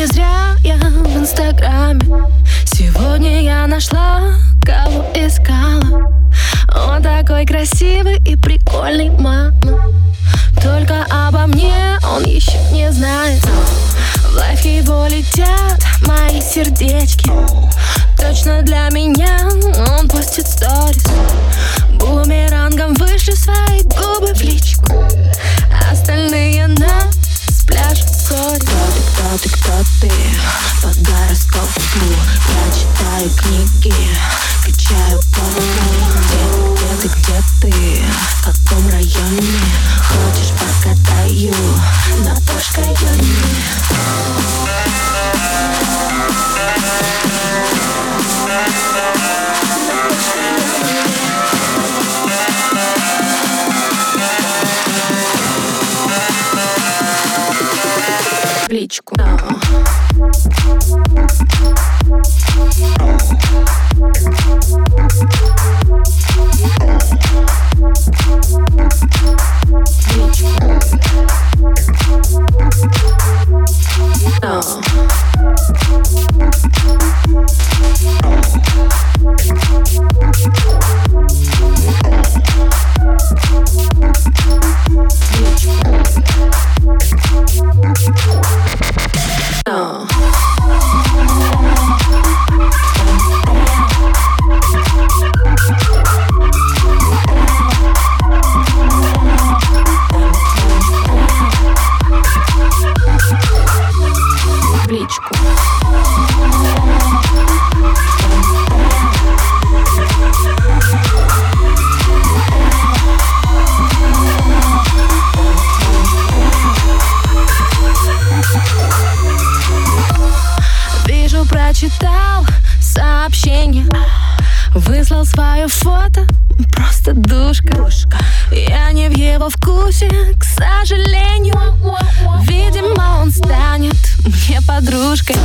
Не зря я в инстаграме. Сегодня я нашла, кого искала. Он такой красивый и прикольный, мама. Только обо мне он еще не знает. В лайф его летят мои сердечки. Точно для меня он постит сторис книги, качаю голову Где, где ты, где ты? В личку прочитал сообщение. Выслал свое фото, просто душка. Я не в его вкусе, к сожалению. Видимо, он станет мне подружкой